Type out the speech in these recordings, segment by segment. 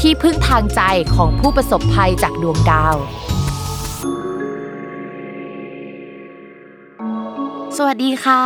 ที่พึ่งทางใจของผู้ประสบภัยจากดวงดาว สวัสดีค่ะ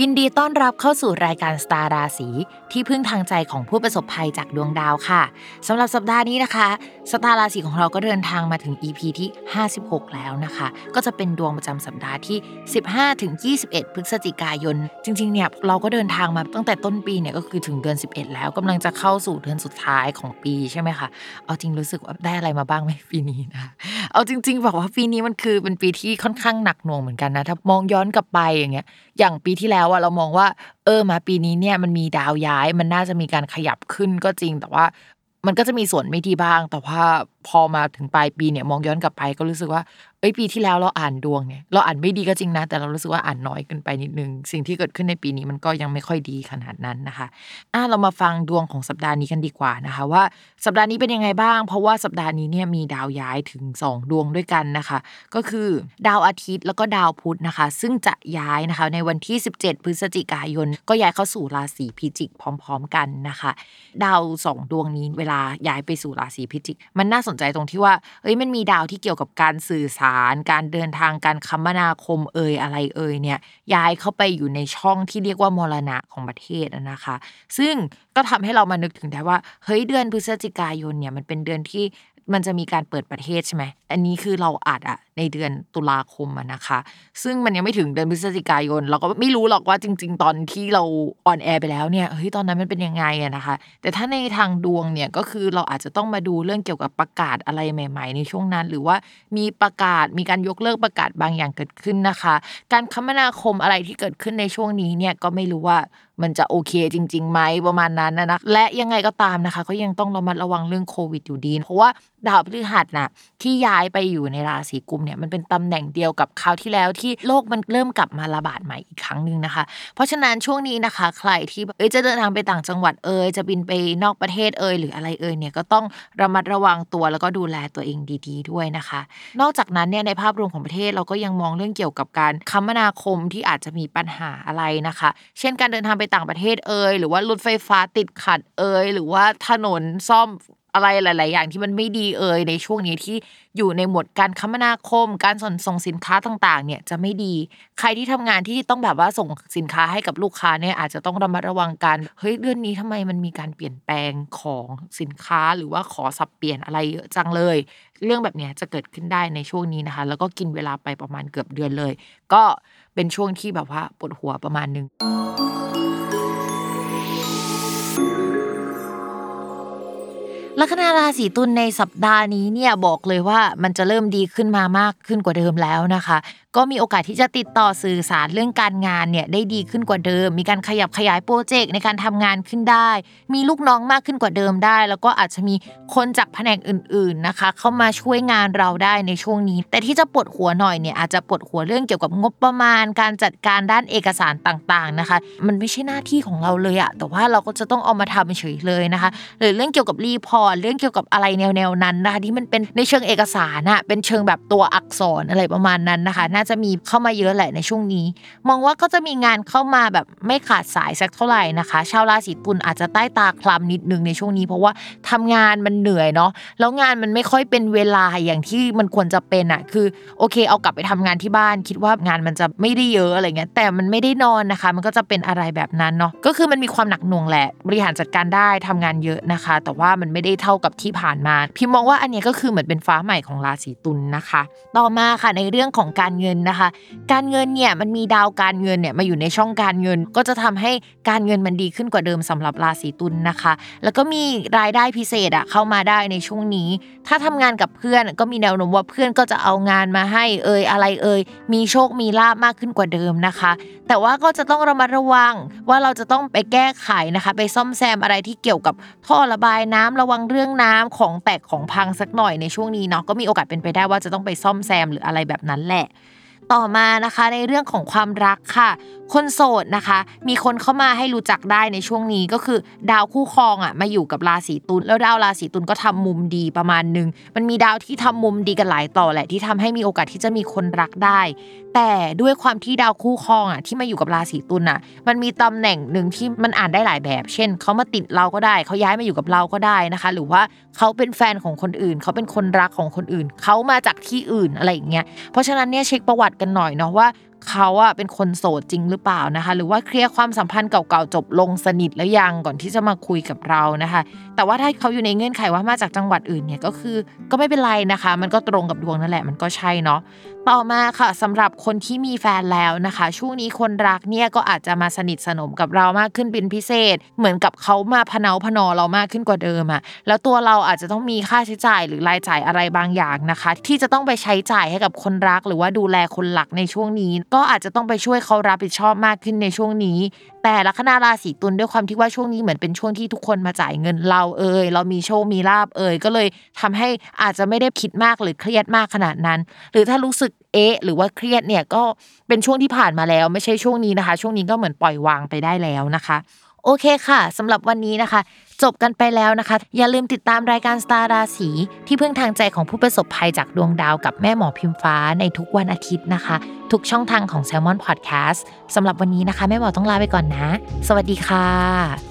ยินดีต้อนรับเข้าสู่รายการสตาร์ราศีที่พึ่งทางใจของผู้ประสบภัยจากดวงดาวค่ะสำหรับสัปดาห์นี้นะคะ สตาร์ราศีของเราก็เดินทางมาถึง EP ที่ 56 แล้วนะคะ ก็จะเป็นดวงประจำสัปดาห์ที่ 15ถึง21 พฤศจิกายน จริงๆเนี่ยเราก็เดินทางมาตั้งแต่ต้นปีเนี่ยก็คือถึงเดือน 11 แล้วกำลังจะเข้าสู่เดือนสุดท้ายของปีใช่ไหมคะเอาจริงรู้สึกว่าได้อะไรมาบ้างไหมปีนี้นะเอาจริง ๆ บอกว่าปีนี้มันคือเป็นปีที่ค่อนข้างหนักหน่วงเหมือนกันนะถ้ามองย้อนกลับไปอย่างเงี้ยอย่างปีที่แล้วอะเรามองว่า เออมาปีนี้เนี่ยมันมีดาวย้าย มันน่าจะมีการขยับขึ้นก็จริง แต่ว่ามันก็จะมีส่วนไม่ดีบ้าง แต่ว่าพอมาถึงปลายปีเนี่ยมองย้อนกลับไปก็รู้สึกว่า เอ้ยปีที่แล้วเราอ่านดวงเนี่ยเราอ่านไม่ดีก็จริงนะ แต่เรารู้สึกว่าอ่านน้อยเกินไปนิดนึง สิ่งที่เกิดขึ้นในปีนี้มันก็ยังไม่ค่อยดีขนาดนั้นนะคะอะเรามาฟังดวงของสัปดาห์นี้กันดีกว่านะคะ ว่าสัปดาห์นี้เป็นยังไงบ้าง เพราะว่าสัปดาห์นี้เนี่ยมีดาวย้ายถึง 2 ดวงด้วยกันนะคะ ก็คือดาวอาทิตย์แล้วก็ดาวพุธนะคะ ซึ่งจะย้ายนะคะในวันที่ 17 พฤศจิกายน ก็ย้ายเข้าสู่ราศีพิจิกพร้อม ๆ กันนะคะ ดาวสองดวงนี้เวลาย้ายไปสู่ราศีพิจิก มันน่าสนใจตรงที่ว่าเอ้ยมันมีดาวที่เกี่ยวกับการสื่อสารการเดินทางการคมนาคมเอ่ยอะไรเอ่ยเนี่ยย้ายเข้าไปอยู่ในช่องที่เรียกว่ามรณะของประเทศนะคะ ซึ่งก็ทำให้เรามานึกถึงได้ว่าเฮ้ยเดือนพฤศจิกายนเนี่ยมันเป็นเดือนที่มันจะมีการเปิดประเทศใช่ไหมอันนี้คือเราอัดอะ ในเดือนตุลาคมอะนะคะ ซึ่งมันยังไม่ถึงเดือนพฤศจิกายน เราก็ไม่รู้หรอกว่าจริง ๆ ตอนที่เราon air ไปแล้วเนี่ยเฮ้ยตอนนั้นมันเป็นยังไงอะนะคะ แต่ถ้าในทางดวงเนี่ยก็คือเราอาจจะต้องมาดูเรื่องเกี่ยวกับประกาศอะไรใหม่ ๆ ในช่วงนั้น หรือว่ามีประกาศมีการยกเลิกประกาศบางอย่างเกิดขึ้นนะคะ การคมนาคมอะไรที่เกิดขึ้นในช่วงนี้เนี่ยก็ไม่รู้ว่ามันจะโอเคจริงๆไหมประมาณนั้นนะนะและยังไงก็ตามนะคะ ก็ยังต้องระมัดระวังเรื่องโควิดอยู่ดี เพราะว่าดาวพฤหัสนะที่ย้ายไปอยู่ในราศีกุมภ์เนี่ยมันเป็นตำแหน่งเดียวกับคราวที่แล้วที่โรคมันเริ่มกลับมาระบาดใหม่อีกครั้งหนึ่งนะคะ เพราะฉะนั้นช่วงนี้นะคะ ใครที่เอ้ยจะเดินทางไปต่างจังหวัดเอยจะบินไปนอกประเทศเอยหรืออะไรเอยเนี่ยก็ต้องระมัดระวังตัวแล้วก็ดูแลตัวเองดีๆด้วยนะคะ นอกจากนั้นเนี่ยในภาพรวมของประเทศเราก็ยังมองเรื่องเกี่ยวกับการคมนาคมที่อาจจะมีปัญหาอะไรนะคะ เช่นการเดินทางไปต่างประเทศเอยหรือว่ารถไฟฟ้าติดขัดเอยหรือว่าถนนซ่อม อะไรหลาย ๆ อย่างที่มันไม่ดีเอ่ยในช่วงนี้ที่อยู่ในหมวดการคมนาคม การส่งส่งสินค้าต่าง ๆ เนี่ยจะไม่ดี ใครที่ทำงานที่ต้องแบบว่าส่งสินค้าให้กับลูกค้าเนี่ยอาจจะต้องระมัดระวังกันเฮ้ยเดือนนี้ทำไมมันมีการเปลี่ยนแปลงของสินค้าหรือว่าขอสับเปลี่ยนอะไรเยอะจังเลย เรื่องแบบนี้จะเกิดขึ้นได้ในช่วงนี้นะคะ แล้วก็กินเวลาไปประมาณเกือบเดือนเลย ก็เป็นช่วงที่แบบว่าปวดหัวประมาณนึง ลัคนาราศีตุลในสัปดาห์นี้เนี่ยบอกเลยว่ามันจะเริ่มดีขึ้นมามากขึ้นกว่าเดิมแล้วนะคะก็มีโอกาสที่จะติดต่อสื่อสารเรื่องการงานเนี่ยได้ดีขึ้นกว่าเดิม มีการขยับขยายโปรเจกต์ในการทำงานขึ้นได้ มีลูกน้องมากขึ้นกว่าเดิมได้ แล้วก็อาจจะมีคนจากแผนกอื่น ๆนะคะ เข้ามาช่วยงานเราได้ในช่วงนี้ แต่ที่จะปวดหัวหน่อยเนี่ยอาจจะปวดหัวเรื่องเกี่ยวกับงบประมาณ การจัดการด้านเอกสารต่างๆนะคะ มันไม่ใช่หน้าที่ของเราเลยอะแต่ว่าเราก็จะต้องเอามาทำเฉยเลยนะคะหรือเรื่องเกี่ยวกับรีพอร์ตเรื่องเกี่ยวกับอะไรแนวๆนั้นนะคะที่มันเป็นในเชิงเอกสารอะเป็นเชิงแบบตัวอักษรอะไรประมาณนั้นนะคะน่าจะมีเข้ามาเยอะแหละในช่วงนี้ มองว่าก็จะมีงานเข้ามาแบบไม่ขาดสายสักเท่าไหร่นะคะ ชาวราศีตุลอาจจะใต้ตาคลำนิดนึงในช่วงนี้ เพราะว่าทำงานมันเหนื่อยเนาะแล้วงานมันไม่ค่อยเป็นเวลาอย่างที่มันควรจะเป็นอะคือโอเค เอากลับไปทำงานที่บ้าน คิดว่างานมันจะไม่ได้เยอะอะไรเงี้ยแต่มันไม่ได้นอนนะคะ มันก็จะเป็นอะไรแบบนั้นเนาะก็คือมันมีความหนักหน่วงแหละบริหารจัดการได้ทำงานเยอะนะคะ แต่ว่ามันไม่ได้เท่ากับที่ผ่านมาพี่มองว่าอันนี้ก็คือเหมือนเป็นฟ้าใหม่ของราศีตุลนะคะ ต่อมาค่ะในเรื่องของการเงินนะคะ การเงินเนี่ยมันมีดาวการเงินเนี่ยมาอยู่ในช่องการเงิน ก็จะทำให้การเงินมันดีขึ้นกว่าเดิมสำหรับราศีตุลนะคะ แล้วก็มีรายได้พิเศษอะเข้ามาได้ในช่วงนี้ ถ้าทำงานกับเพื่อนก็มีแนวโน้มว่าเพื่อนก็จะเอางานมาให้เอ่ยอะไรเอ่ยมีโชคมีลาบมากขึ้นกว่าเดิมนะคะ แต่ว่าก็จะต้องระมัดระวังว่าเราจะต้องไปแก้ไขนะคะ ไปซ่อมแซมอะไรที่เกี่ยวกับท่อระบายน้ำระวังเรื่องน้ำของแตกของพังสักหน่อยในช่วงนี้เนาะก็มีโอกาสเป็นไปได้ว่าจะต้องไปซ่อมแซมหรืออะไรแบบนั้นแหละ ต่อมานะคะในเรื่องของความรักค่ะ คนโสดนะคะ มีคนเข้ามาให้รู้จักได้ในช่วงนี้ก็คือ ดาวคู่ครองอะมาอยู่กับราศีตุลแล้วดาวราศีตุลก็ทำมุมดีประมาณนึง มันมีดาวที่ทำมุมดีกันหลายต่อแหละที่ทำให้มีโอกาสที่จะมีคนรักได้ แต่ด้วยความที่ดาวคู่ครองอะที่มาอยู่กับราศีตุลอะ มันมีตำแหน่งหนึ่งที่มันอ่านได้หลายแบบ เช่นเขามาติดเราก็ได้เขาย้ายมาอยู่กับเราก็ได้นะคะ หรือว่าเขาเป็นแฟนของคนอื่นเขาเป็นคนรักของคนอื่นเขามาจากที่อื่นอะไรอย่างเงี้ยเพราะฉะนั้นเนี่ยเช็คประวัติกันหน่อยเนาะว่า เขาอะเป็นคนโสดจริงหรือเปล่านะคะ หรือว่าเคลียร์ความสัมพันธ์เก่าๆจบลงสนิทแล้วยังก่อนที่จะมาคุยกับเรานะคะ แต่ว่าถ้าเขาอยู่ในเงื่อนไขว่ามาจากจังหวัดอื่นเนี่ยก็คือ ก็ไม่เป็นไรนะคะ มันก็ตรงกับดวงนั่นแหละมันก็ใช่เนาะต่อมาค่ะสำหรับคนที่มีแฟนแล้วนะคะ ช่วงนี้คนรักเนี่ยก็อาจจะมาสนิทสนมกับเรามากขึ้นเป็นพิเศษ เหมือนกับเขามาพเนาพนอเรามากขึ้นกว่าเดิมอะแล้วตัวเราอาจจะต้องมีค่าใช้จ่ายหรือรายจ่ายอะไรบางอย่างนะคะ ที่จะต้องไปใช้จ่ายให้กับคนรัก หรือว่าดูแลคนหลักในช่วงนี้ ก็อาจจะต้องไปช่วยเขารับผิดชอบมากขึ้นในช่วงนี้ แต่ลัคนาราศีตุลด้วยความที่ว่าช่วงนี้เหมือนเป็นช่วงที่ทุกคนมาจ่ายเงินเราเอ่ยเรามีโชคมีลาบเอ่ยก็เลยทำให้อาจจะไม่ได้คิดมากหรือเครียดมากขนาดนั้น หรือถ้ารู้สึก เอ๊ะหรือว่าเครียดเนี่ยก็เป็นช่วงที่ผ่านมาแล้ว ไม่ใช่ช่วงนี้นะคะ ช่วงนี้ก็เหมือนปล่อยวางไปได้แล้วนะคะโอเคค่ะสำหรับวันนี้นะคะ จบกันไปแล้วนะคะ อย่าลืมติดตามรายการสตาร์ราศีที่พึ่งทางใจของผู้ประสบภัยจากดวงดาวกับแม่หมอพิมฟ้าในทุกวันอาทิตย์นะคะ ทุกช่องทางของ Salmon Podcast สำหรับวันนี้นะคะ แม่หมอต้องลาไปก่อนนะ สวัสดีค่ะ